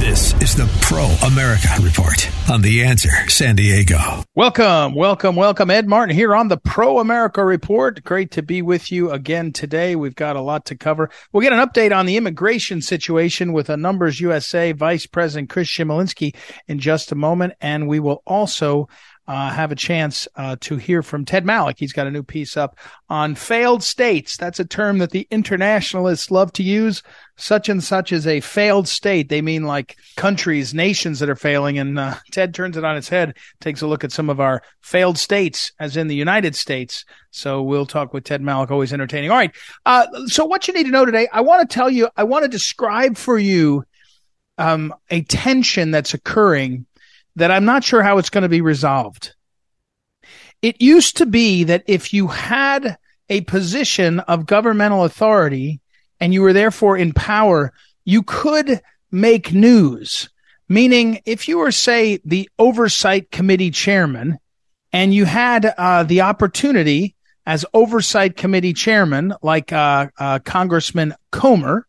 This is the Pro America Report on The Answer San Diego. Welcome, welcome, welcome. Ed Martin here on the Pro America Report. Great to be with you again today. We've got a lot to cover. We'll get an update on the immigration situation with a Numbers USA Vice President Chris Chmielinski in just a moment. And we will also uh, have a chance uh, to hear from Ted Malloch. He's got a new piece up on failed states. That's a term that the internationalists love to use. Such and such is a failed state. They mean like countries, nations that are failing. And uh, Ted turns it on its head, takes a look at some of our failed states, as in the United States. So we'll talk with Ted Malloch, always entertaining. All right. Uh, so what you need to know today, I want to tell you, I want to describe for you um, a tension that's occurring that I'm not sure how it's going to be resolved. It used to be that if you had a position of governmental authority and you were therefore in power, you could make news. Meaning, if you were, say, the oversight committee chairman and you had uh, the opportunity as oversight committee chairman, like uh, uh, Congressman Comer,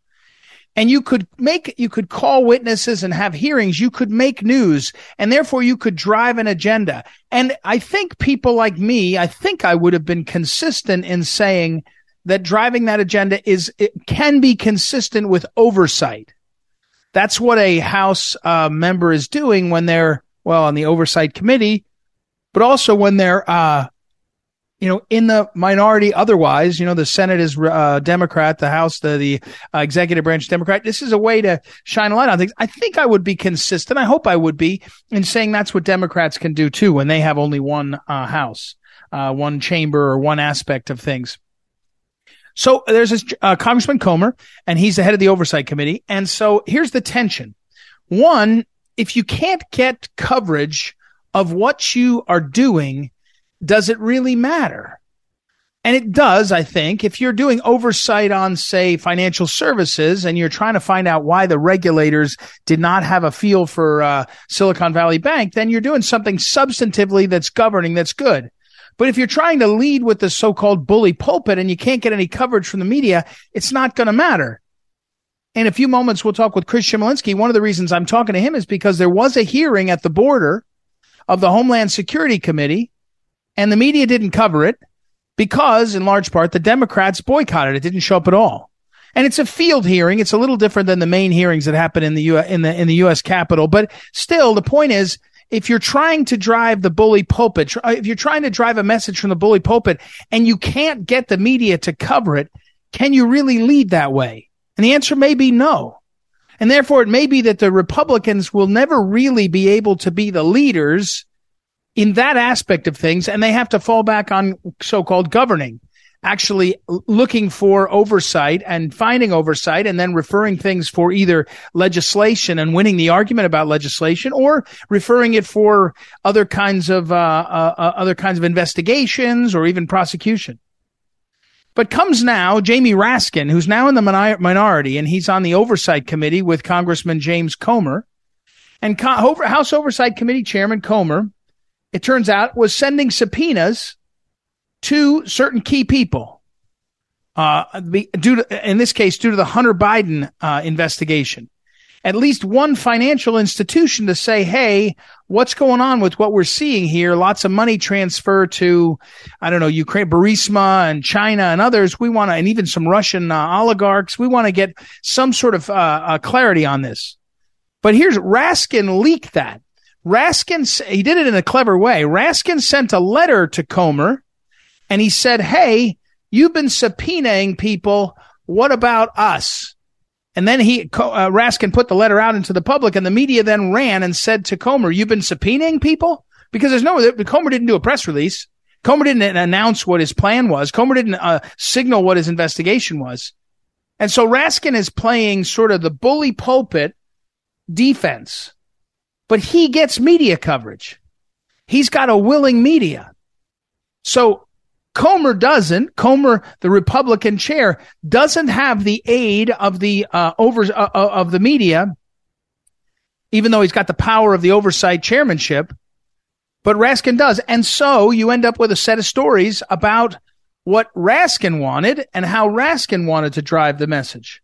and you could make you could call witnesses and have hearings. You could make news and therefore you could drive an agenda. And i think people like me i think i would have been consistent in saying that driving that agenda is it can be consistent with oversight. That's what a house uh, member is doing when they're well on the oversight committee but also when they're uh, you know, in the minority otherwise, you know, the Senate is uh, Democrat, the House, the, the uh, executive branch Democrat. This is a way to shine a light on things. I think I would be consistent. I hope I would be in saying that's what Democrats can do too when they have only one uh, House, uh, one chamber or one aspect of things. So there's this uh, Congressman Comer, and he's the head of the Oversight Committee. And so here's the tension. One, if you can't get coverage of what you are doing, does it really matter? And it does, I think. If you're doing oversight on, say, financial services and you're trying to find out why the regulators did not have a feel for uh, Silicon Valley Bank, then you're doing something substantively that's governing that's good. But if you're trying to lead with the so-called bully pulpit and you can't get any coverage from the media, it's not going to matter. In a few moments, we'll talk with Chris Chmielinski. One of the reasons I'm talking to him is because there was a hearing at the border of the Homeland Security Committee and the media didn't cover it because, in large part, the Democrats boycotted it. Didn't show up at all. And it's a field hearing. It's a little different than the main hearings that happen in the U in the in the U.S. Capitol. But still, the point is, if you're trying to drive the bully pulpit, uh, if you're trying to drive a message from the bully pulpit, and you can't get the media to cover it, can you really lead that way? And the answer may be no. And therefore, it may be that the Republicans will never really be able to be the leaders in that aspect of things, and they have to fall back on so-called governing, actually looking for oversight and finding oversight and then referring things for either legislation and winning the argument about legislation or referring it for other kinds of, uh, uh, uh other kinds of investigations or even prosecution. But comes now Jamie Raskin, who's now in the minority, and he's on the oversight committee with Congressman James Comer. And House Oversight Committee Chairman Comer it turns out, was sending subpoenas to certain key people. Uh, due to, in this case, due to the Hunter Biden uh, investigation, at least one financial institution to say, "Hey, what's going on with what we're seeing here? Lots of money transfer to, I don't know, Ukraine, Burisma and China and others. We want to, and even some Russian uh, oligarchs. We want to get some sort of uh, uh, clarity on this." But here's Raskin leaked that Raskin, he did it in a clever way. Raskin sent a letter to Comer and he said, Hey, you've been subpoenaing people. What about us? And then he, uh, Raskin put the letter out into the public and the media then ran and said to Comer, you've been subpoenaing people? Because there's no, Comer didn't do a press release. Comer didn't announce what his plan was. Comer didn't uh, signal what his investigation was. And so Raskin is playing sort of the bully pulpit defense, but he gets media coverage. He's got a willing media. So Comer doesn't. Comer, the Republican chair, doesn't have the aid of the uh, over uh, uh, of the media, even though he's got the power of the oversight chairmanship. But Raskin does, and so you end up with a set of stories about what Raskin wanted and how Raskin wanted to drive the message.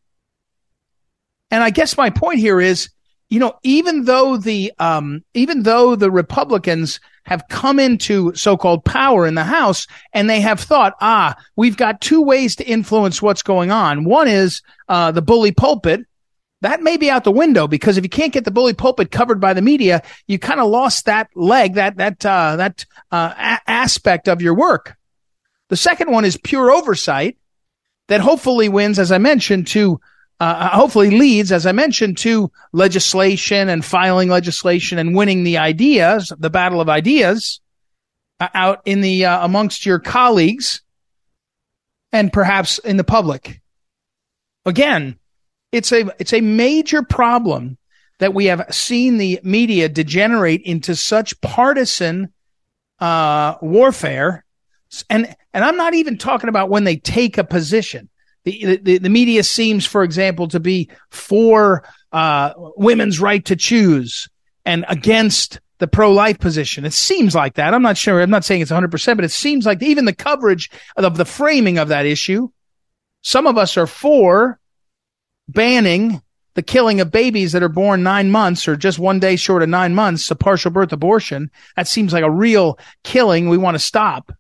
And I guess my point here is, you know, even though the um, even though the Republicans have come into so-called power in the House and they have thought, ah, we've got two ways to influence what's going on. One is uh, the bully pulpit. That may be out the window because if you can't get the bully pulpit covered by the media, you kind of lost that leg, that that uh, that uh, a- aspect of your work. The second one is pure oversight that hopefully wins, as I mentioned, to uh, uh, hopefully leads, as I mentioned, to legislation and filing legislation and winning the ideas, the battle of ideas uh, out in the, uh, amongst your colleagues and perhaps in the public. Again, it's a, it's a major problem that we have seen the media degenerate into such partisan, uh, warfare. And, and I'm not even talking about when they take a position the, the, the media seems, for example, to be for uh, women's right to choose and against the pro life position. It seems like that. I'm not sure. I'm not saying it's 100%, but it seems like even the coverage of the framing of that issue, some of us are for banning the killing of babies that are born nine months or just one day short of nine months, a partial birth abortion. That seems like a real killing we want to stop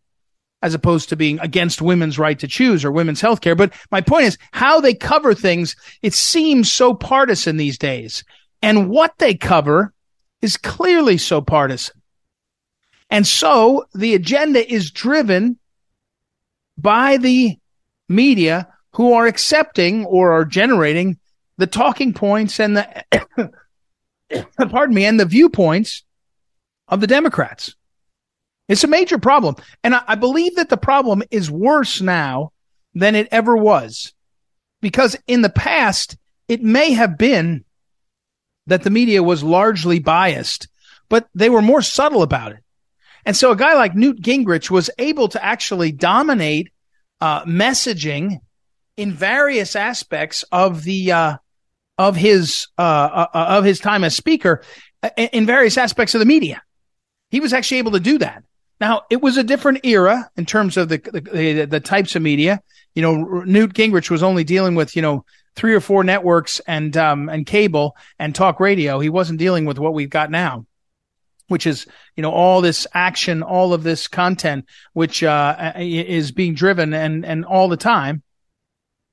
as opposed to being against women's right to choose or women's health care. But my point is how they cover things. It seems so partisan these days. And what they cover is clearly so partisan. And so the agenda is driven by the media who are accepting or are generating the talking points and the, pardon me, and the viewpoints of the Democrats. It's a major problem. And I, I believe that the problem is worse now than it ever was. Because in the past, it may have been that the media was largely biased, but they were more subtle about it. And so a guy like Newt Gingrich was able to actually dominate uh, messaging in various aspects of the uh, of his uh, uh of his time as speaker uh, in various aspects of the media. He was actually able to do that. Now, it was a different era in terms of the, the, the, types of media. You know, Newt Gingrich was only dealing with, you know, three or four networks and, um, and cable and talk radio. He wasn't dealing with what we've got now, which is, you know, all this action, all of this content, which, uh, is being driven and, and all the time.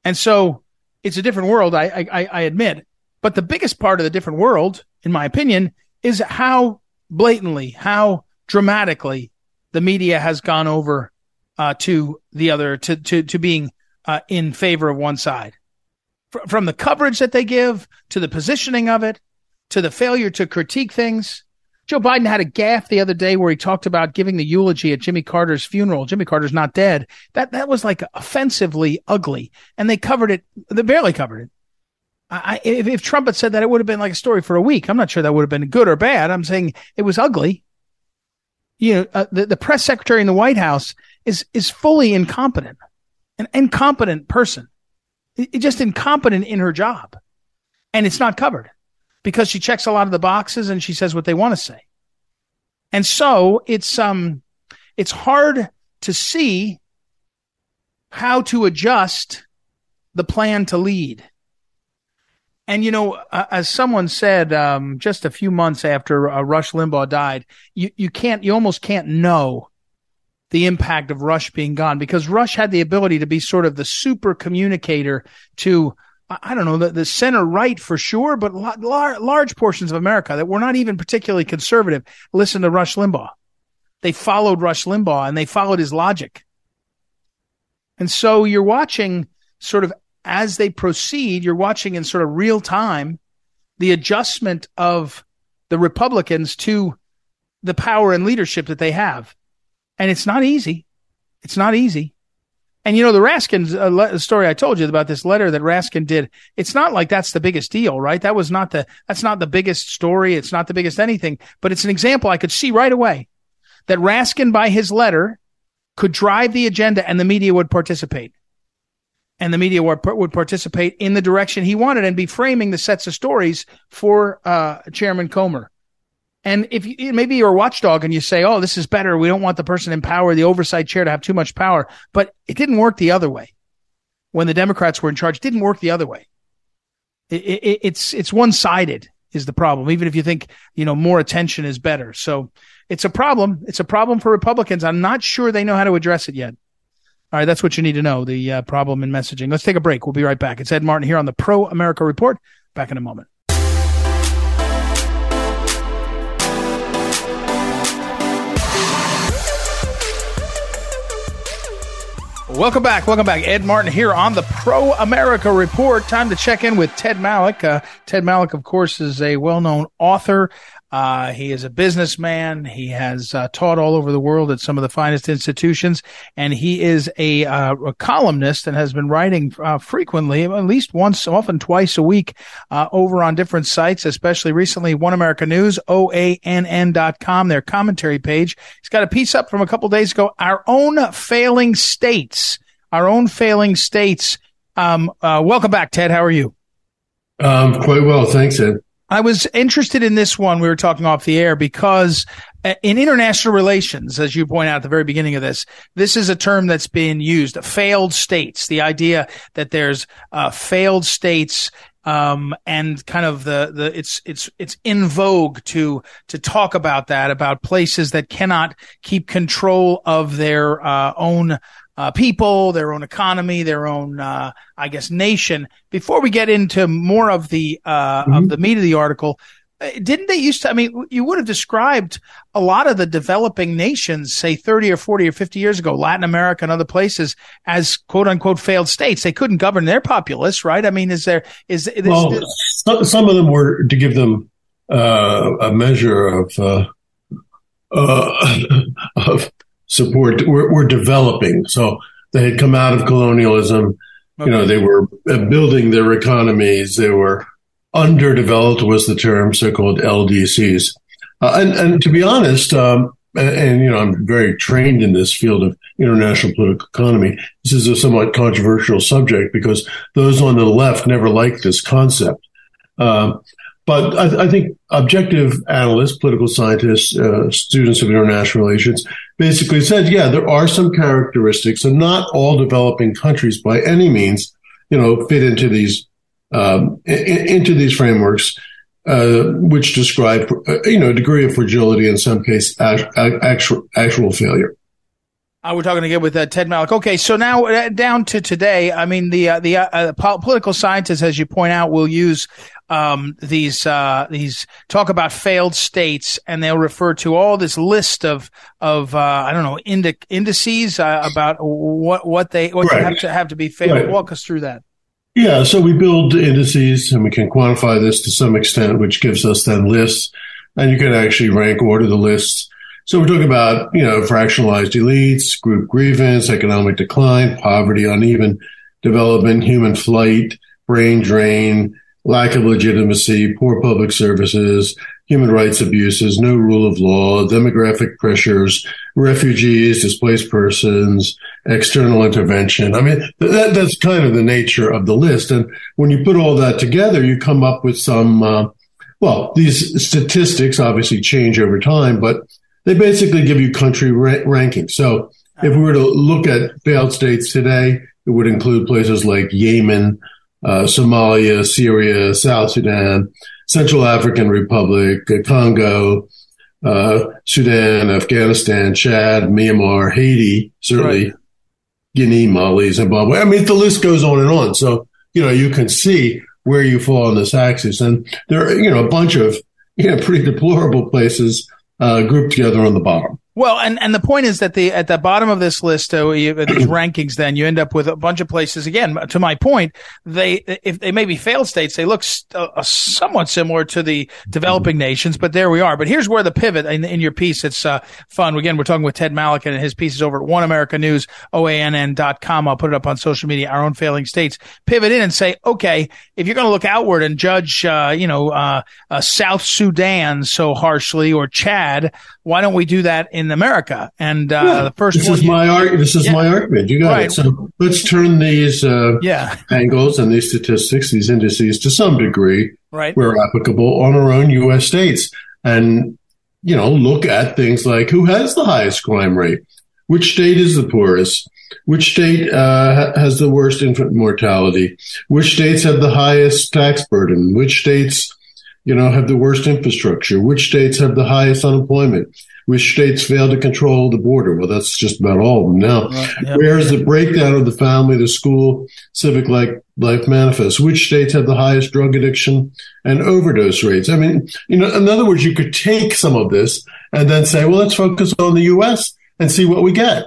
And so it's a different world. I, I, I admit, but the biggest part of the different world, in my opinion, is how blatantly, how dramatically the media has gone over uh, to the other to to to being uh, in favor of one side. Fr- from the coverage that they give to the positioning of it to the failure to critique things. Joe Biden had a gaffe the other day where he talked about giving the eulogy at Jimmy Carter's funeral. Jimmy Carter's not dead. That that was like offensively ugly, and they covered it. They barely covered it. I, if, if Trump had said that, it would have been like a story for a week. I'm not sure that would have been good or bad. I'm saying it was ugly you know, uh, the, the press secretary in the White House is, is fully incompetent, an incompetent person, it, just incompetent in her job. And it's not covered because she checks a lot of the boxes and she says what they want to say. And so it's, um, it's hard to see how to adjust the plan to lead. And you know, uh, as someone said, um, just a few months after uh, Rush Limbaugh died, you you can't, you almost can't know the impact of Rush being gone because Rush had the ability to be sort of the super communicator to, I don't know, the, the center right for sure, but large, large portions of America that were not even particularly conservative listened to Rush Limbaugh. They followed Rush Limbaugh and they followed his logic. And so you're watching sort of as they proceed, you're watching in sort of real time the adjustment of the Republicans to the power and leadership that they have. And it's not easy. It's not easy. And you know the Raskin uh, le- story I told you about this letter that Raskin did. It's not like that's the biggest deal, right? That was not the that's not the biggest story. It's not the biggest anything, but it's an example I could see right away that Raskin by his letter could drive the agenda and the media would participate. And the media would, would participate in the direction he wanted and be framing the sets of stories for uh, Chairman Comer. And if you, maybe you're a watchdog and you say, "Oh, this is better. We don't want the person in power, the oversight chair, to have too much power," but it didn't work the other way. When the Democrats were in charge, it didn't work the other way. It, it, it's it's one sided is the problem. Even if you think you know more attention is better, so it's a problem. It's a problem for Republicans. I'm not sure they know how to address it yet. All right, that's what you need to know. The uh, problem in messaging. Let's take a break. We'll be right back. It's Ed Martin here on the Pro America Report. Back in a moment. Welcome back. Welcome back. Ed Martin here on the Pro America Report. Time to check in with Ted Malloch. Uh, Ted Malloch, of course, is a well known author. Uh, he is a businessman. He has uh, taught all over the world at some of the finest institutions, and he is a, uh, a columnist and has been writing uh, frequently, at least once, often twice a week, uh, over on different sites, especially recently One America News, OANN.com, their commentary page. He's got a piece up from a couple days ago, Our Own Failing States. Our Own Failing States. Um, uh, welcome back, Ted. How are you? Um, quite well. Thanks, Ed. I was interested in this one. We were talking off the air because uh, in international relations, as you point out at the very beginning of this, this is a term that's been used. Failed states. The idea that there's uh, failed states um, and kind of the the it's it's it's in vogue to to talk about that about places that cannot keep control of their uh, own uh, people, their own economy, their own, uh, I guess, nation. Before we get into more of the uh, mm-hmm. of the meat of the article, uh, didn't they used to? I mean, you would have described a lot of the developing nations, say thirty or forty or fifty years ago, Latin America and other places, as quote unquote failed states. They couldn't govern their populace, right? I mean, is there is, is well, this, some of them were to give them uh, a measure of. Uh, of support were, were developing. So they had come out of colonialism. Okay. You know, they were uh, building their economies. They were underdeveloped was the term, so-called LDCs. Uh, and, and to be honest, um, and, and, you know, I'm very trained in this field of international political economy. This is a somewhat controversial subject because those on the left never liked this concept. Um, but I, I, think objective analysts, political scientists, uh, students of international relations basically said, yeah, there are some characteristics, and not all developing countries by any means, you know, fit into these um, in, into these frameworks, uh, which describe, uh, you know, a degree of fragility in some case, actual actual failure. Uh, we're talking again with uh, Ted Malloch. Okay, so now uh, down to today. I mean, the uh, the uh, political scientists, as you point out, will use um, these uh, these talk about failed states, and they'll refer to all this list of of I don't know indi- indices about what what they what right. have to have to be failed. Right. Walk us through that. Yeah, so we build indices, and we can quantify this to some extent, which gives us then lists, and you can actually rank order the lists so we're talking about, you know, fractionalized elites, group grievance, economic decline, poverty, uneven development, human flight, brain drain, lack of legitimacy, poor public services, human rights abuses, no rule of law, demographic pressures, refugees, displaced persons, external intervention. I mean, that, that's kind of the nature of the list. And when you put all that together, you come up with some, uh, well, these statistics obviously change over time, but they basically give you country ra- rankings. So if we were to look at failed states today, it would include places like Yemen, uh, Somalia, Syria, South Sudan, Central African Republic, uh, Congo, uh, Sudan, Afghanistan, Chad, Myanmar, Haiti, certainly right. Guinea, Mali, Zimbabwe. I mean, the list goes on and on. So, you know, you can see where you fall on this axis. And there are, you know, a bunch of, you know, pretty deplorable places uh, grouped together on the bottom. Well, and, and the point is that the at the bottom of this list, uh, you, these rankings, then you end up with a bunch of places. Again, to my point, they if they may be failed states, they look st- uh, somewhat similar to the developing nations. But there we are. But here's where the pivot in, in your piece. It's uh, fun. Again, we're talking with Ted Malloch and his piece is over at One America News, OANN.com. I'll put it up on social media. Our own failing states. Pivot in and say, okay, if you're going to look outward and judge, uh, you know, uh, uh, South Sudan so harshly or Chad why don't we do that in America? And uh, yeah, the first this is you, my argument. This is yeah. my argument. You got right. it. So let's turn these uh, yeah. angles and these statistics, these indices, to some degree, right. where applicable, on our own U.S. states, and you know, look at things like who has the highest crime rate, which state is the poorest, which state uh, has the worst infant mortality, which states have the highest tax burden, which states you know, have the worst infrastructure? Which states have the highest unemployment? Which states fail to control the border? Well, that's just about all of them now. Right, Where's the breakdown of the family, the school, civic like life manifest? Which states have the highest drug addiction and overdose rates? I mean, you know, in other words, you could take some of this and then say, well, let's focus on the U.S. and see what we get.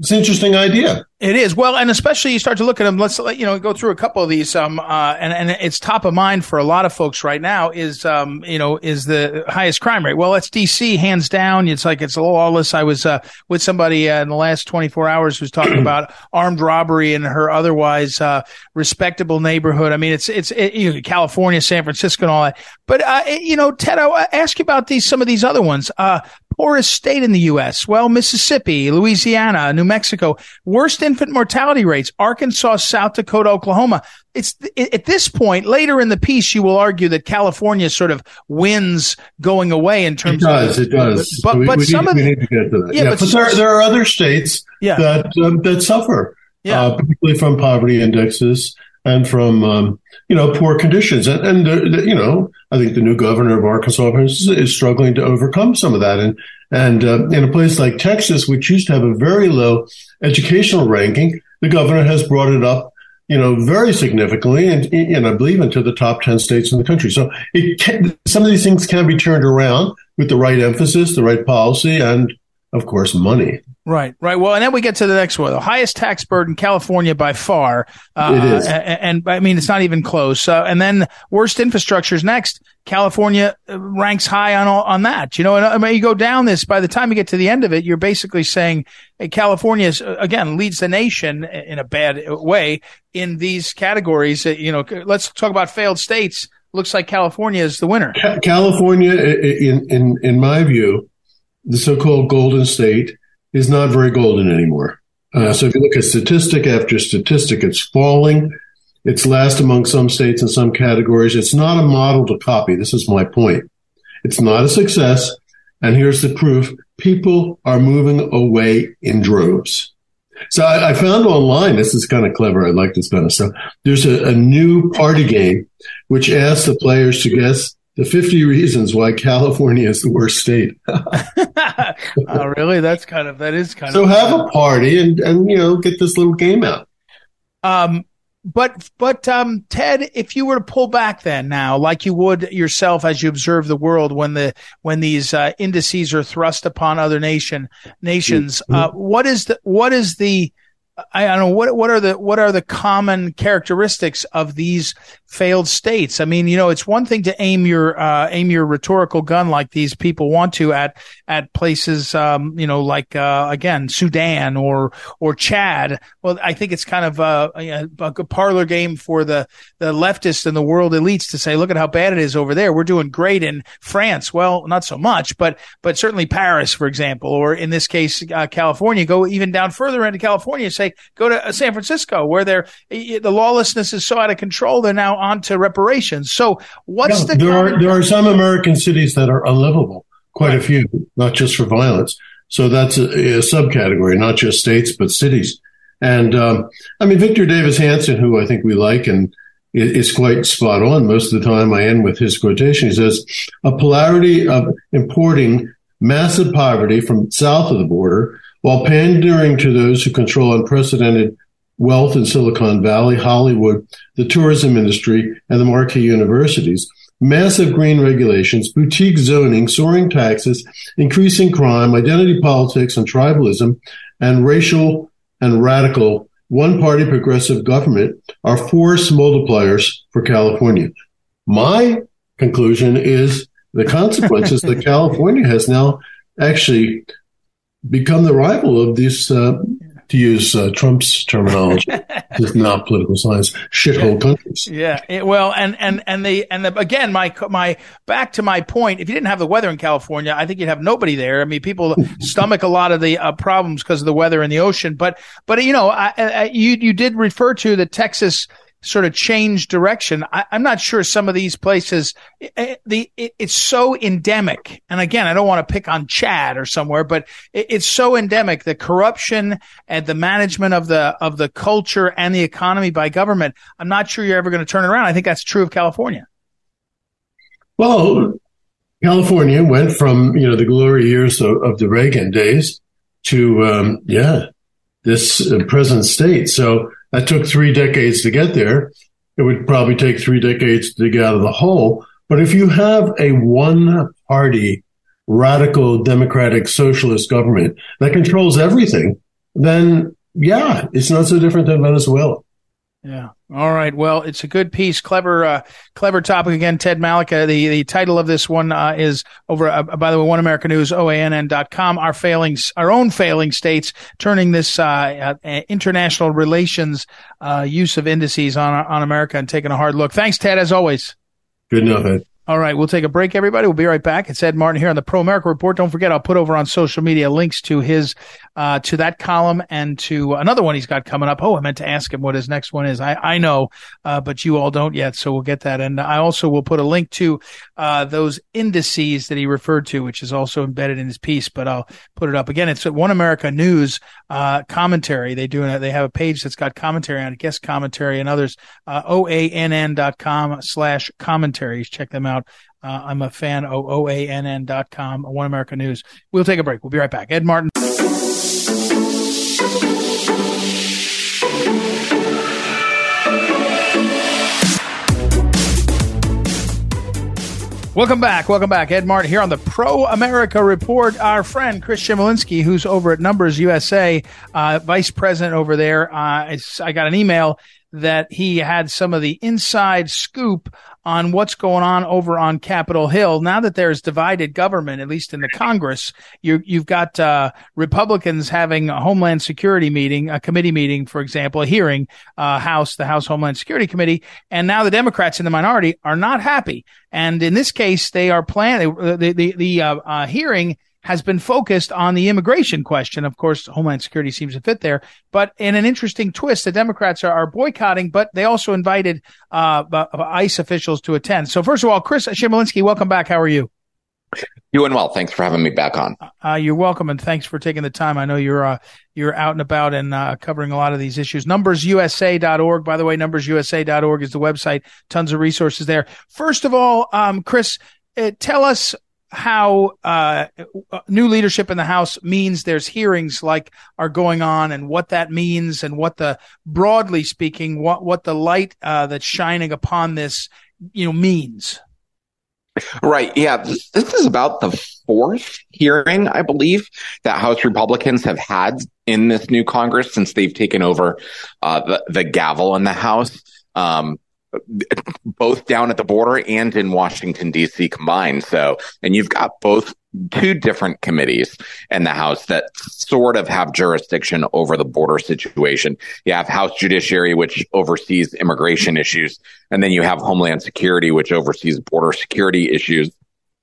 It's an interesting idea. It is well, and especially you start to look at them. Let's you know go through a couple of these. Um, uh, and and it's top of mind for a lot of folks right now. Is um, you know, is the highest crime rate? Well, it's DC hands down. It's like it's lawless. I was uh, with somebody uh, in the last 24 hours who's talking about armed robbery in her otherwise uh, respectable neighborhood. I mean, it's it's it, you know, California, San Francisco, and all that. But uh, you know, Ted, I ask you about these some of these other ones. Uh, poorest state in the U.S. Well, Mississippi, Louisiana, New Mexico, worst infant mortality rates, Arkansas, South Dakota, Oklahoma. It's at this point later in the piece, you will argue that California sort of wins going away in terms. It does. Of, it does. But we, but we some need, of the, we need to get to that. Yeah, yeah but, but there, there are other states yeah. that um, that suffer, yeah. uh, particularly from poverty indexes and from um, you know poor conditions. And, and the, the, you know, I think the new governor of Arkansas is, is struggling to overcome some of that. And and uh, in a place like Texas, which used to have a very low educational ranking, the governor has brought it up. You know, very significantly, and, and I believe into the top ten states in the country. So, it can, some of these things can be turned around with the right emphasis, the right policy, and of course, money. Right, right. Well, and then we get to the next one. The highest tax burden, California by far. Uh, it is. And, and, I mean, it's not even close. Uh, and then worst infrastructure is next. California uh, ranks high on all, on that. You know, and I mean, you go down this, by the time you get to the end of it, you're basically saying hey, California is, uh, again, leads the nation in a bad way in these categories. You know, let's talk about failed states. Looks like California is the winner. California, in, in, in my view, the so-called golden state is not very golden anymore. Uh, so if you look at statistic after statistic, it's falling. It's last among some states in some categories. It's not a model to copy. This is my point. It's not a success. And here's the proof. People are moving away in droves. So I, I found online, this is kind of clever. I like this kind of stuff. There's a, a new party game which asks the players to guess the 50 reasons why California is the worst state. oh, really? That's kind of, that is kind so of. So have a party and, and, you know, get this little game out. Um, but, but, um, Ted, if you were to pull back then now, like you would yourself as you observe the world when the, when these, uh, indices are thrust upon other nation, nations, mm-hmm. uh, what is the, what is the, I don't know what what are the what are the common characteristics of these failed states? I mean, you know, it's one thing to aim your uh, aim your rhetorical gun like these people want to at at places, um, you know, like uh, again Sudan or or Chad. Well, I think it's kind of uh, a, a parlor game for the the leftists and the world elites to say, look at how bad it is over there. We're doing great in France. Well, not so much, but but certainly Paris, for example, or in this case, uh, California. Go even down further into California. Say say go to uh, San Francisco where they're the lawlessness is so out of control. They're now on to reparations. So what's yeah, the there are there are some American cities that are unlivable. Quite right. a few, not just for violence. So that's a, a subcategory, not just states but cities. And um, I mean, Victor Davis Hanson, who I think we like and is quite spot on. Most of the time, I end with his quotation. He says, "A polarity of importing massive poverty from south of the border while pandering to those who control unprecedented wealth in Silicon Valley, Hollywood, the tourism industry, and the marquee universities, massive green regulations, boutique zoning, soaring taxes, increasing crime, identity politics and tribalism, and racial and radical one party progressive government are force multipliers for California. My conclusion is the consequences that California has now actually become the rival of these uh, to use uh, Trump's terminology, is not political science, shithole countries. Yeah. It, well, and, and, and the, and the, again, my, my, back to my point, if you didn't have the weather in California, I think you'd have nobody there. I mean, people stomach a lot of the uh, problems because of the weather in the ocean. But, but, you know, I, I, you, you did refer to the Texas sort of change direction. I, am not sure some of these places, it, eh, eh, the, it, it's so endemic. And again, I don't want to pick on Chad or somewhere, but it, it's so endemic. The corruption and the management of the, of the culture and the economy by government. I'm not sure you're ever going to turn it around. I think that's true of California. Well, California went from, you know, the glory years of, of the Reagan days to, um, yeah, this uh, present state. So, that took three decades to get there. It would probably take three decades to get out of the hole. But if you have a one party radical democratic socialist government that controls everything, then yeah, it's not so different than Venezuela. Yeah. All right. Well, it's a good piece. Clever, uh, clever topic again. Ted Malloch. The, the title of this one, uh, is over, uh, by the way, One American News, OANN.com. Our failings, our own failing states, turning this, uh, uh international relations, uh, use of indices on, on America and taking a hard look. Thanks, Ted, as always. Good Ed. All right, we'll take a break, everybody. We'll be right back. It's Ed Martin here on the Pro America Report. Don't forget, I'll put over on social media links to his, uh, to that column and to another one he's got coming up. Oh, I meant to ask him what his next one is. I, I know, uh, but you all don't yet, so we'll get that. And I also will put a link to, uh, those indices that he referred to, which is also embedded in his piece, but I'll put it up again. It's at One America News, uh, commentary. They do, they have a page that's got commentary on it, guest commentary and others, uh, OANN.com slash commentaries. Check them out. Uh, I'm a fan of OANN.com, One America News. We'll take a break. We'll be right back. Ed Martin. Welcome back. Welcome back. Ed Martin here on the Pro America Report. Our friend Chris Chmielinski, who's over at Numbers USA, uh, vice president over there. Uh, I got an email that he had some of the inside scoop on what's going on over on Capitol Hill. Now that there's divided government, at least in the Congress, you, have got uh, Republicans having a Homeland Security meeting, a committee meeting, for example, a hearing, uh, House, the House Homeland Security Committee, and now the Democrats in the minority are not happy. And in this case, they are planning the the the uh, uh hearing has been focused on the immigration question. Of course, Homeland Security seems to fit there, but in an interesting twist, the Democrats are, are boycotting, but they also invited uh, ICE officials to attend. So, first of all, Chris Chmielinski, welcome back. How are you? Doing well. Thanks for having me back on. Uh, you're welcome, and thanks for taking the time. I know you're uh, you're out and about and uh, covering a lot of these issues. NumbersUSA.org. By the way, NumbersUSA.org is the website. Tons of resources there. First of all, um, Chris, uh, tell us how uh, new leadership in the House means there's hearings like are going on, and what that means, and what the broadly speaking, what what the light uh, that's shining upon this, you know, means. Right. Yeah. This, is about the fourth hearing, I believe, that House Republicans have had in this new Congress since they've taken over uh, the, the gavel in the House. Um, both down at the border and in Washington D.C. combined. So, and you've got both two different committees in the House that sort of have jurisdiction over the border situation. You have House Judiciary, which oversees immigration issues, and then you have Homeland Security, which oversees border security issues.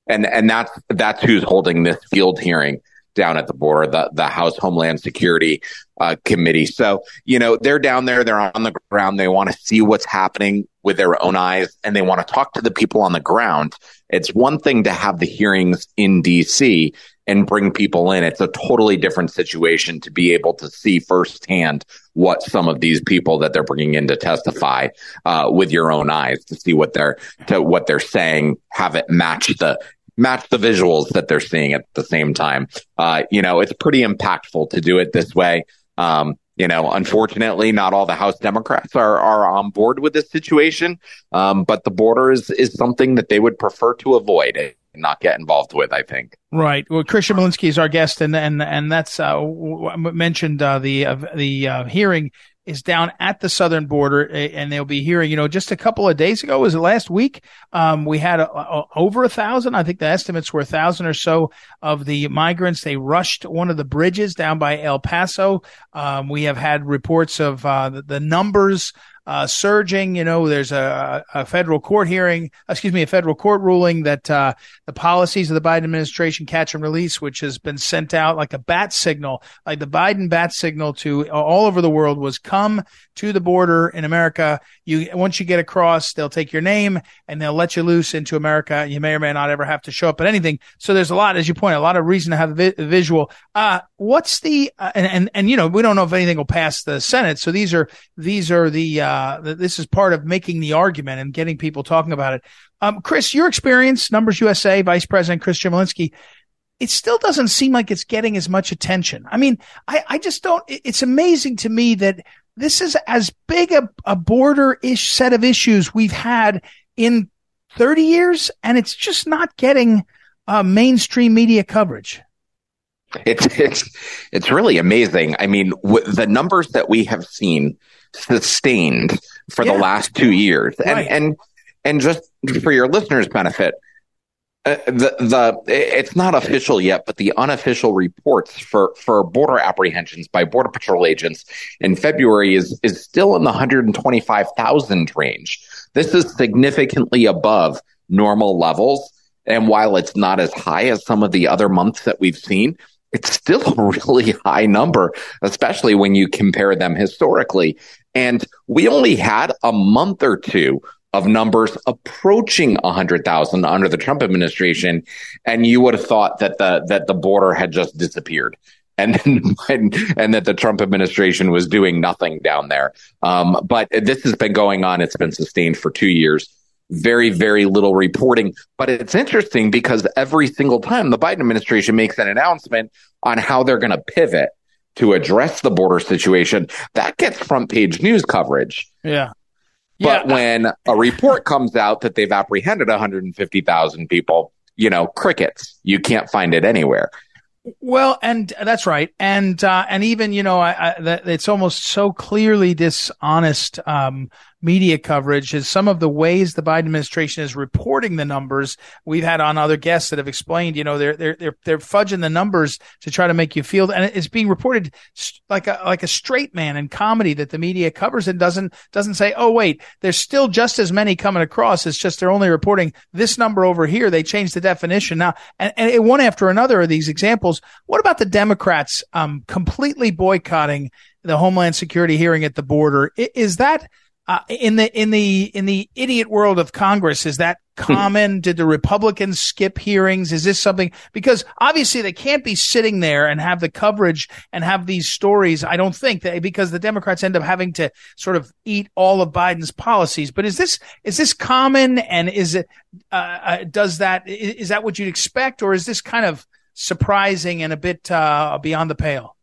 And and that's that's who's holding this field hearing down at the border, the, the House Homeland Security uh, Committee. So, you know, they're down there, they're on the ground, they want to see what's happening with their own eyes, and they want to talk to the people on the ground. It's one thing to have the hearings in DC and bring people in. It's a totally different situation to be able to see firsthand what some of these people that they're bringing in to testify uh, with your own eyes to see what they're to what they're saying, have it match the match the visuals that they're seeing at the same time. Uh, you know, it's pretty impactful to do it this way. Um, you know, unfortunately, not all the House Democrats are are on board with this situation. Um, but the border is is something that they would prefer to avoid and not get involved with. I think. Right. Well, Christian Chmielinski is our guest, and and and that's uh, mentioned uh, the uh, the uh, hearing is down at the southern border, and they'll be hearing. You know, just a couple of days ago, was it last week? Um, we had a, a, over a thousand. I think the estimates were a thousand or so of the migrants. They rushed one of the bridges down by El Paso. Um, we have had reports of uh, the, the numbers uh, surging. You know, there's a, a, federal court hearing, excuse me, a federal court ruling that uh, the policies of the Biden administration, catch and release, which has been sent out like a bat signal, like the Biden bat signal to all over the world, was come to the border in America. You once you get across, they'll take your name and they'll let you loose into America. You may or may not ever have to show up at anything. So there's a lot, as you point, a lot of reason to have a, vi- visual. Uh, what's the uh, and, and and you know we don't know if anything will pass the Senate. So these are these are the uh, this is part of making the argument and getting people talking about it. Um, Chris, your experience, Numbers USA, Vice President Chris Chmielinski, it still doesn't seem like it's getting as much attention. I mean, I, I just don't, it's amazing to me that this is as big a, a border ish set of issues we've had in 30 years, and it's just not getting uh, mainstream media coverage. It's it's it's really amazing. I mean, w- the numbers that we have seen sustained for yeah. the last two years, and and and just for your listeners' benefit, uh, the the it's not official yet, but the unofficial reports for for border apprehensions by border patrol agents in February is is still in the 125,000 range. This is significantly above normal levels, and while it's not as high as some of the other months that we've seen, it's still a really high number, especially when you compare them historically. And we only had a month or two of numbers approaching 100,000 under the Trump administration. And you would have thought that the that the border had just disappeared and and, and that the Trump administration was doing nothing down there. Um, but this has been going on. It's been sustained for 2 years. Very very little reporting. But it's interesting because every single time the Biden administration makes an announcement on how they're going to pivot to address the border situation that gets front page news coverage yeah but yeah. when a report comes out that they've apprehended 150,000 people, you know, crickets. You can't find it anywhere. Well, and that's right, and uh, and even you know, I, I, that it's almost so clearly dishonest um, media coverage is some of the ways the Biden administration is reporting the numbers. We've had on other guests that have explained, you know, they're they're they're they're fudging the numbers to try to make you feel, and it's being reported like a like a straight man in comedy that the media covers and doesn't doesn't say, oh wait, there's still just as many coming across. It's just they're only reporting this number over here. They changed the definition now, and, and one after another of these examples. What about the Democrats um, completely boycotting? the Homeland Security hearing at the border. Is that uh, in the in the in the idiot world of Congress, is that hmm. common? Did the Republicans skip hearings? Is this something because obviously they can't be sitting there and have the coverage and have these stories. I don't think that because the Democrats end up having to sort of eat all of Biden's policies. But is this is this common? And is it uh, uh does that is that what you'd expect, or is this kind of surprising and a bit uh, beyond the pale?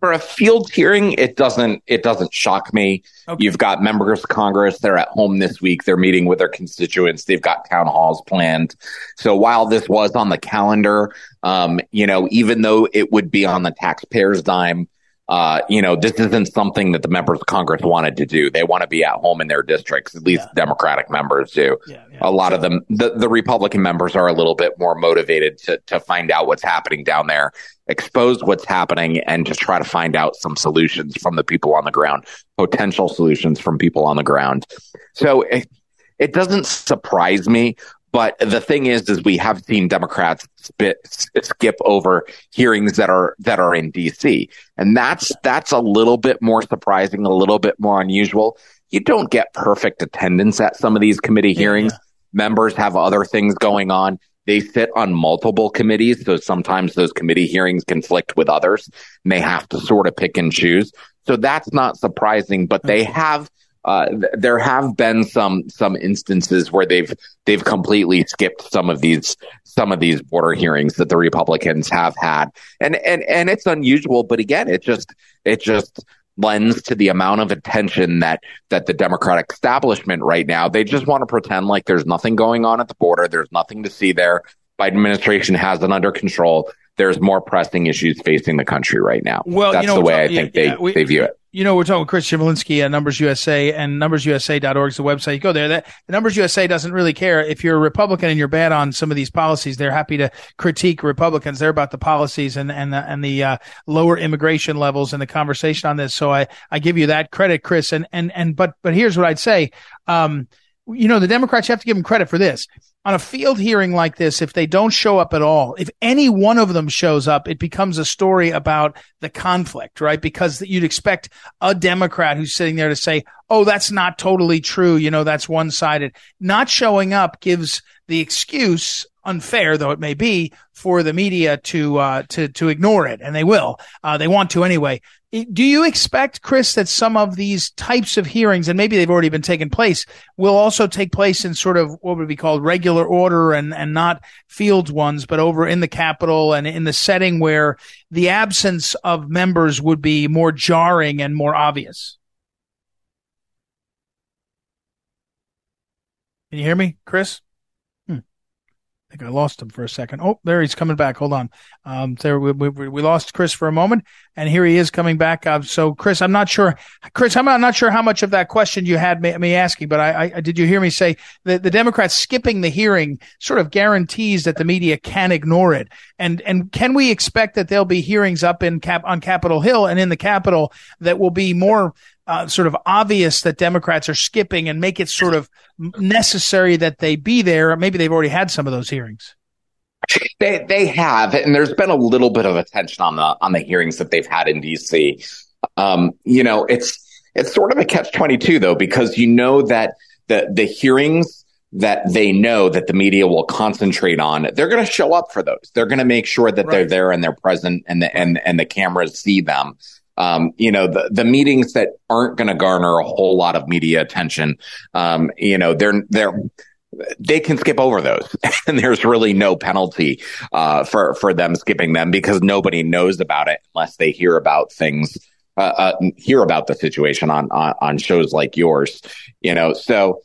For a field hearing, it doesn't it doesn't shock me. Okay. You've got members of Congress; they're at home this week. They're meeting with their constituents. They've got town halls planned. So while this was on the calendar, um, you know, even though it would be on the taxpayers' dime, uh, you know, this isn't something that the members of Congress wanted to do. They want to be at home in their districts. At least yeah. Democratic members do. Yeah, yeah. A lot of them, the, the Republican members are a little bit more motivated to, to find out what's happening down there, expose what's happening, and just try to find out some solutions from the people on the ground, potential solutions from people on the ground. So it, it doesn't surprise me but the thing is, is we have seen Democrats spit, skip over hearings that are that are in D.C. and that's that's a little bit more surprising, a little bit more unusual. You don't get perfect attendance at some of these committee hearings. Yeah. Members have other things going on. They sit on multiple committees, so sometimes those committee hearings conflict with others, and they have to sort of pick and choose. So that's not surprising, but they have uh, th- there have been some some instances where they've they've completely skipped some of these some of these border hearings that the Republicans have had, and and and it's unusual. But again, it just it just lends to the amount of attention that that the Democratic establishment right now. They just want to pretend like there's nothing going on at the border. There's nothing to see there. Biden administration has it under control. There's more pressing issues facing the country right now. Well, that's you know, the way I think yeah, they, we, they view it you know, we're talking with Chris Chmielinski at Numbers USA and numbersusa.org is the website. You go there. That Numbers USA doesn't really care if you're a Republican and you're bad on some of these policies. They're happy to critique Republicans. They're about the policies and and the, and the uh, lower immigration levels and the conversation on this. So I I give you that credit, Chris. And and and but but here's what I'd say. Um, you know, the Democrats, have to give them credit for this. On a field hearing like this, if they don't show up at all, if any one of them shows up, it becomes a story about the conflict, right? Because you'd expect a Democrat who's sitting there to say, Oh, that's not totally true. You know, that's one sided. Not showing up gives the excuse unfair though it may be for the media to uh, to to ignore it, and they will. Uh, they want to anyway. Do you expect, Chris, that some of these types of hearings, and maybe they've already been taking place, will also take place in sort of what would be called regular order and, and not field ones, but over in the Capitol and in the setting where the absence of members would be more jarring and more obvious? Can you hear me, Chris? I think I lost him for a second. Oh, there he's coming back. Hold on. Um, there we, we, we lost Chris for a moment, and here he is coming back. Uh, so, Chris, I'm not sure. Chris, I'm not, sure how much of that question you had me, me asking, but I, I, did you hear me say that the Democrats skipping the hearing sort of guarantees that the media can ignore it, and and can we expect that there'll be hearings up in Cap on Capitol Hill and in the Capitol that will be more uh, sort of obvious that Democrats are skipping and make it sort of necessary that they be there. Maybe they've already had some of those hearings. They they have, and there's been a little bit of attention on the on the hearings that they've had in D.C. Um, you know, it's it's sort of a catch twenty two though, because you know that the the hearings that they know that the media will concentrate on, they're going to show up for those. They're going to make sure that right. they're there and they're present, and the and and the cameras see them um, you know, the, the meetings that aren't going to garner a whole lot of media attention, um, you know, they're, they're, they can skip over those. And there's really no penalty, uh, for, for them skipping them because nobody knows about it unless they hear about things, uh, uh, hear about the situation on, on, on shows like yours, you know, so,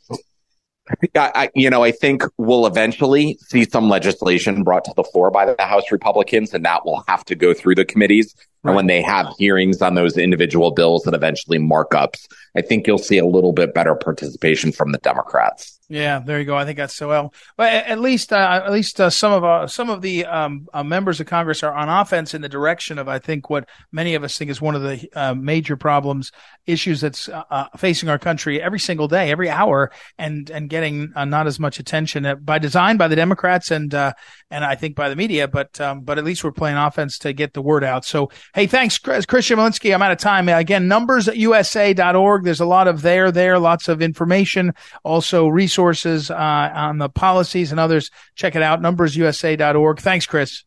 I, you know, I think we'll eventually see some legislation brought to the floor by the House Republicans, and that will have to go through the committees. Right. And when they have hearings on those individual bills and eventually markups, I think you'll see a little bit better participation from the Democrats. Yeah, there you go. I think that's so well. But at least, uh, at least uh, some of uh, some of the um, uh, members of Congress are on offense in the direction of, I think, what many of us think is one of the uh, major problems, issues that's uh, facing our country every single day, every hour, and and getting not as much attention by design by the Democrats and and I think by the media. But um, but at least we're playing offense to get the word out. So hey, thanks, Chris, Christian Chmielinski. I'm out of time. Again, numbersusa.org. There's a lot of there there, lots of information, also resources resources uh, on the policies and others. Check it out, numbersusa.org. Thanks, Chris.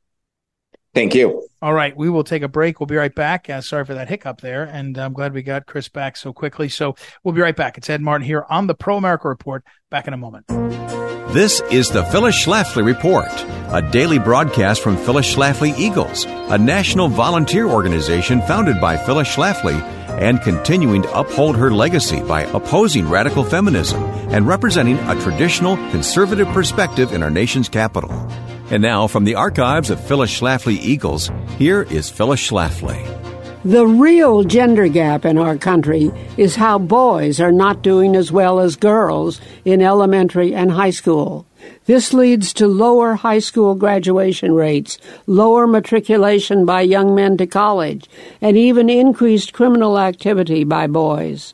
Thank you. All right, we will take a break. We'll be right back. Uh, sorry for that hiccup there, and I'm glad we got Chris back so quickly. So we'll be right back. It's Ed Martin here on the Pro America Report. Back in a moment. This is the Phyllis Schlafly Report, a daily broadcast from Phyllis Schlafly Eagles, a national volunteer organization founded by Phyllis Schlafly and continuing to uphold her legacy by opposing radical feminism and representing a traditional conservative perspective in our nation's capital. And now, from the archives of Phyllis Schlafly Eagles, here is Phyllis Schlafly. The real gender gap in our country is how boys are not doing as well as girls in elementary and high school. This leads to lower high school graduation rates, lower matriculation by young men to college, and even increased criminal activity by boys.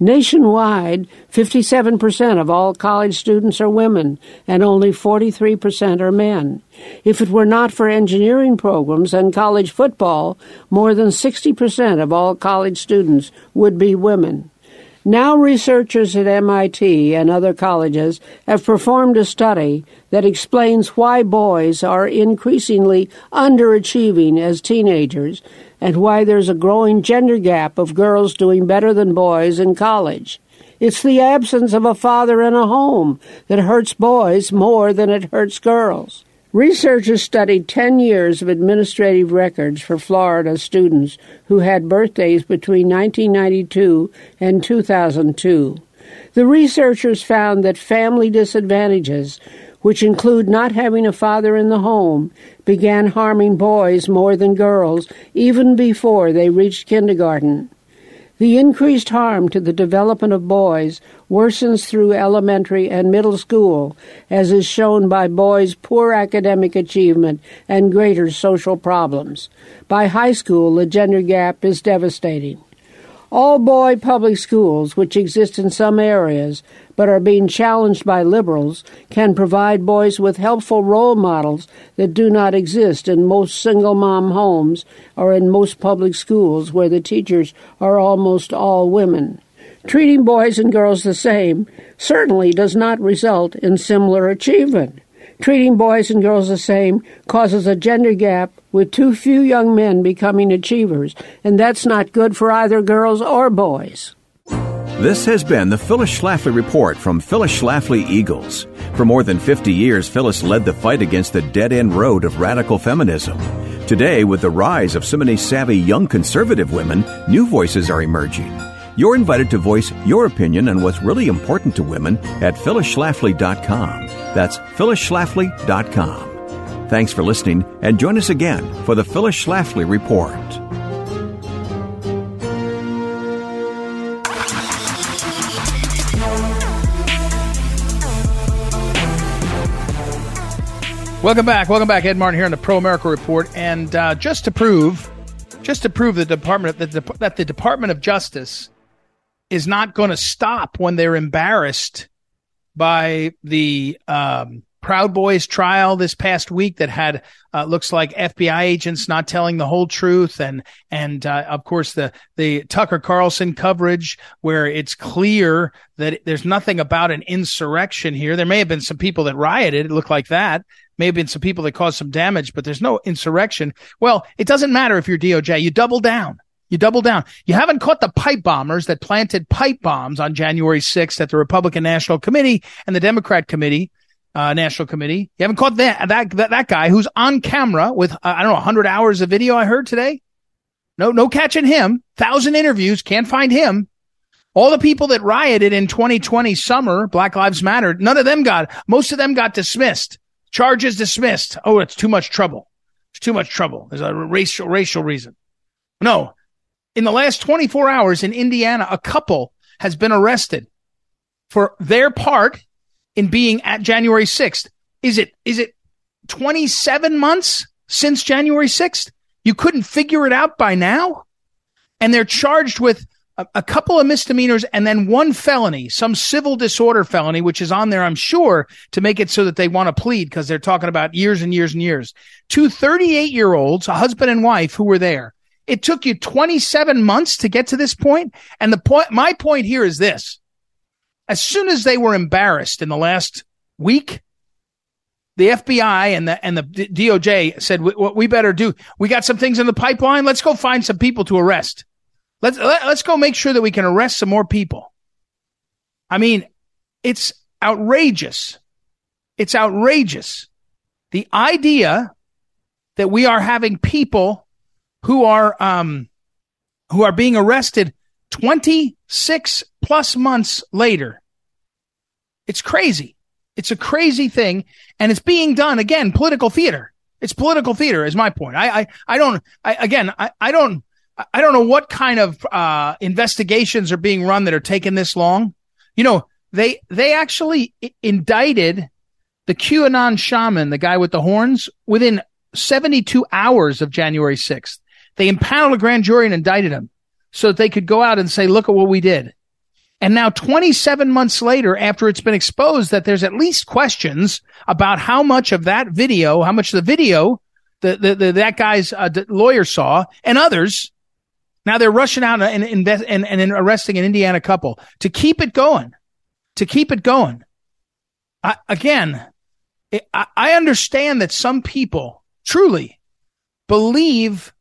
Nationwide, 57% of all college students are women, and only 43% are men. If it were not for engineering programs and college football, more than 60% of all college students would be women. Now, researchers at MIT and other colleges have performed a study that explains why boys are increasingly underachieving as teenagers and why there's a growing gender gap of girls doing better than boys in college. It's the absence of a father in a home that hurts boys more than it hurts girls. Researchers studied 10 years of administrative records for Florida students who had birthdays between 1992 and 2002. The researchers found that family disadvantages, which include not having a father in the home, began harming boys more than girls even before they reached kindergarten. The increased harm to the development of boys worsens through elementary and middle school, as is shown by boys' poor academic achievement and greater social problems. By high school, the gender gap is devastating. All boy public schools, which exist in some areas but are being challenged by liberals, can provide boys with helpful role models that do not exist in most single mom homes or in most public schools where the teachers are almost all women. Treating boys and girls the same certainly does not result in similar achievement. Treating boys and girls the same causes a gender gap with too few young men becoming achievers, and that's not good for either girls or boys. This has been the Phyllis Schlafly Report from Phyllis Schlafly Eagles. For more than 50 years, Phyllis led the fight against the dead end road of radical feminism. Today, with the rise of so many savvy young conservative women, new voices are emerging. You're invited to voice your opinion on what's really important to women at phyllisschlafly.com. That's phyllisschlafly.com. Thanks for listening and join us again for the Phyllis Schlafly Report. Welcome back. Welcome back. Ed Martin here on the Pro America Report. And uh, just to prove, just to prove the Department that the, that the Department of Justice is not going to stop when they're embarrassed by the um, Proud Boys trial this past week that had uh, looks like FBI agents not telling the whole truth, and and uh, of course the the Tucker Carlson coverage where it's clear that there's nothing about an insurrection here. There may have been some people that rioted. It looked like that. May have been some people that caused some damage, but there's no insurrection. Well, it doesn't matter if you're DOJ. You double down. You double down. You haven't caught the pipe bombers that planted pipe bombs on January 6th at the Republican National Committee and the Democrat Committee uh, National Committee. You haven't caught that, that, that, that guy who's on camera with, uh, I don't know, 100 hours of video I heard today. No, no catching him. Thousand interviews. Can't find him. All the people that rioted in 2020 summer, Black Lives Matter, none of them got, most of them got dismissed. Charges dismissed. Oh, it's too much trouble. It's too much trouble. There's a racial, racial reason. No. In the last 24 hours in Indiana, a couple has been arrested for their part in being at January 6th. Is it, is it 27 months since January 6th? You couldn't figure it out by now? And they're charged with a, a, couple of misdemeanors and then one felony, some civil disorder felony, which is on there, I'm sure, to make it so that they want to plead because they're talking about years and years and years. Two 38 year olds, a husband and wife who were there. It took you 27 months to get to this point. And the point, my point here is this as soon as they were embarrassed in the last week, the FBI and the and the DOJ said, "What we better do? We got some things in the pipeline. Let's go find some people to arrest. Let's let, us let us go make sure that we can arrest some more people." I mean, it's outrageous. It's outrageous. The idea that we are having people who are um who are being arrested 26 plus months later. It's crazy. It's a crazy thing. And it's being done again, political theater. It's political theater is my point. I, I, I don't, I, again, I, I don't, I don't know what kind of, uh, investigations are being run that are taking this long. You know, they, they actually indicted the QAnon shaman, the guy with the horns, within 72 hours of January 6th. They impaneled a grand jury and indicted him so that they could go out and say, look at what we did. And now 27 months later, after it's been exposed that there's at least questions about how much of that video, how much of the video the, the, the that guy's uh, lawyer saw and others, now they're rushing out and, invest, and, and arresting an Indiana couple to keep it going, to keep it going. I, again, I, I understand that some people truly believe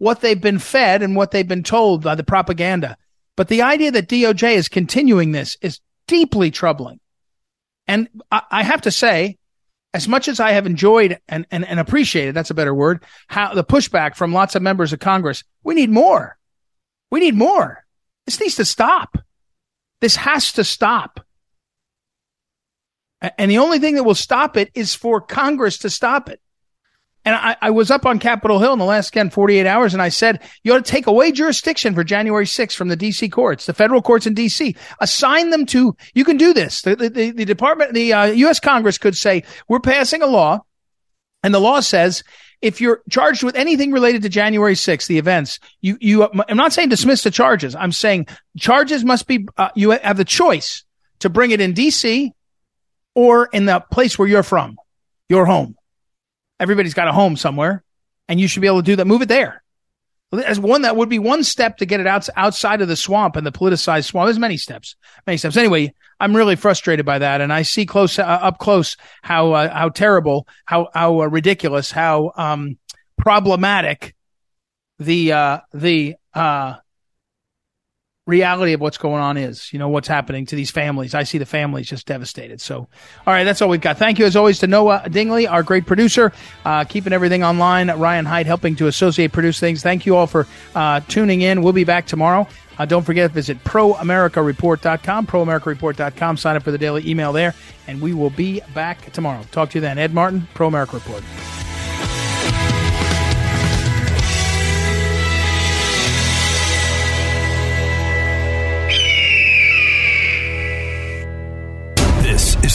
what they've been fed and what they've been told by the propaganda. But the idea that DOJ is continuing this is deeply troubling. And I, I have to say, as much as I have enjoyed and, and, and appreciated, that's a better word, how the pushback from lots of members of Congress, we need more. We need more. This needs to stop. This has to stop. And the only thing that will stop it is for Congress to stop it. And I, I, was up on Capitol Hill in the last again 48 hours, and I said, you ought to take away jurisdiction for January 6th from the DC courts, the federal courts in DC. Assign them to, you can do this. The, the, the department, the uh, U.S. Congress could say, we're passing a law, and the law says, if you're charged with anything related to January 6th, the events, you, you, I'm not saying dismiss the charges. I'm saying charges must be, uh, you have the choice to bring it in DC or in the place where you're from, your home. Everybody's got a home somewhere and you should be able to do that. Move it there. As one, that would be one step to get it out, outside of the swamp and the politicized swamp. There's many steps, many steps. Anyway, I'm really frustrated by that. And I see close, uh, up close how, uh, how terrible, how, how uh, ridiculous, how, um, problematic the, uh, the, uh, reality of what's going on is, you know, what's happening to these families. I see the families just devastated. So, all right, that's all we've got. Thank you as always to Noah Dingley, our great producer, uh, keeping everything online. Ryan Hyde helping to associate produce things. Thank you all for uh, tuning in. We'll be back tomorrow. Uh, don't forget to visit proamericareport.com, proamericareport.com. Sign up for the daily email there, and we will be back tomorrow. Talk to you then. Ed Martin, Pro America Report.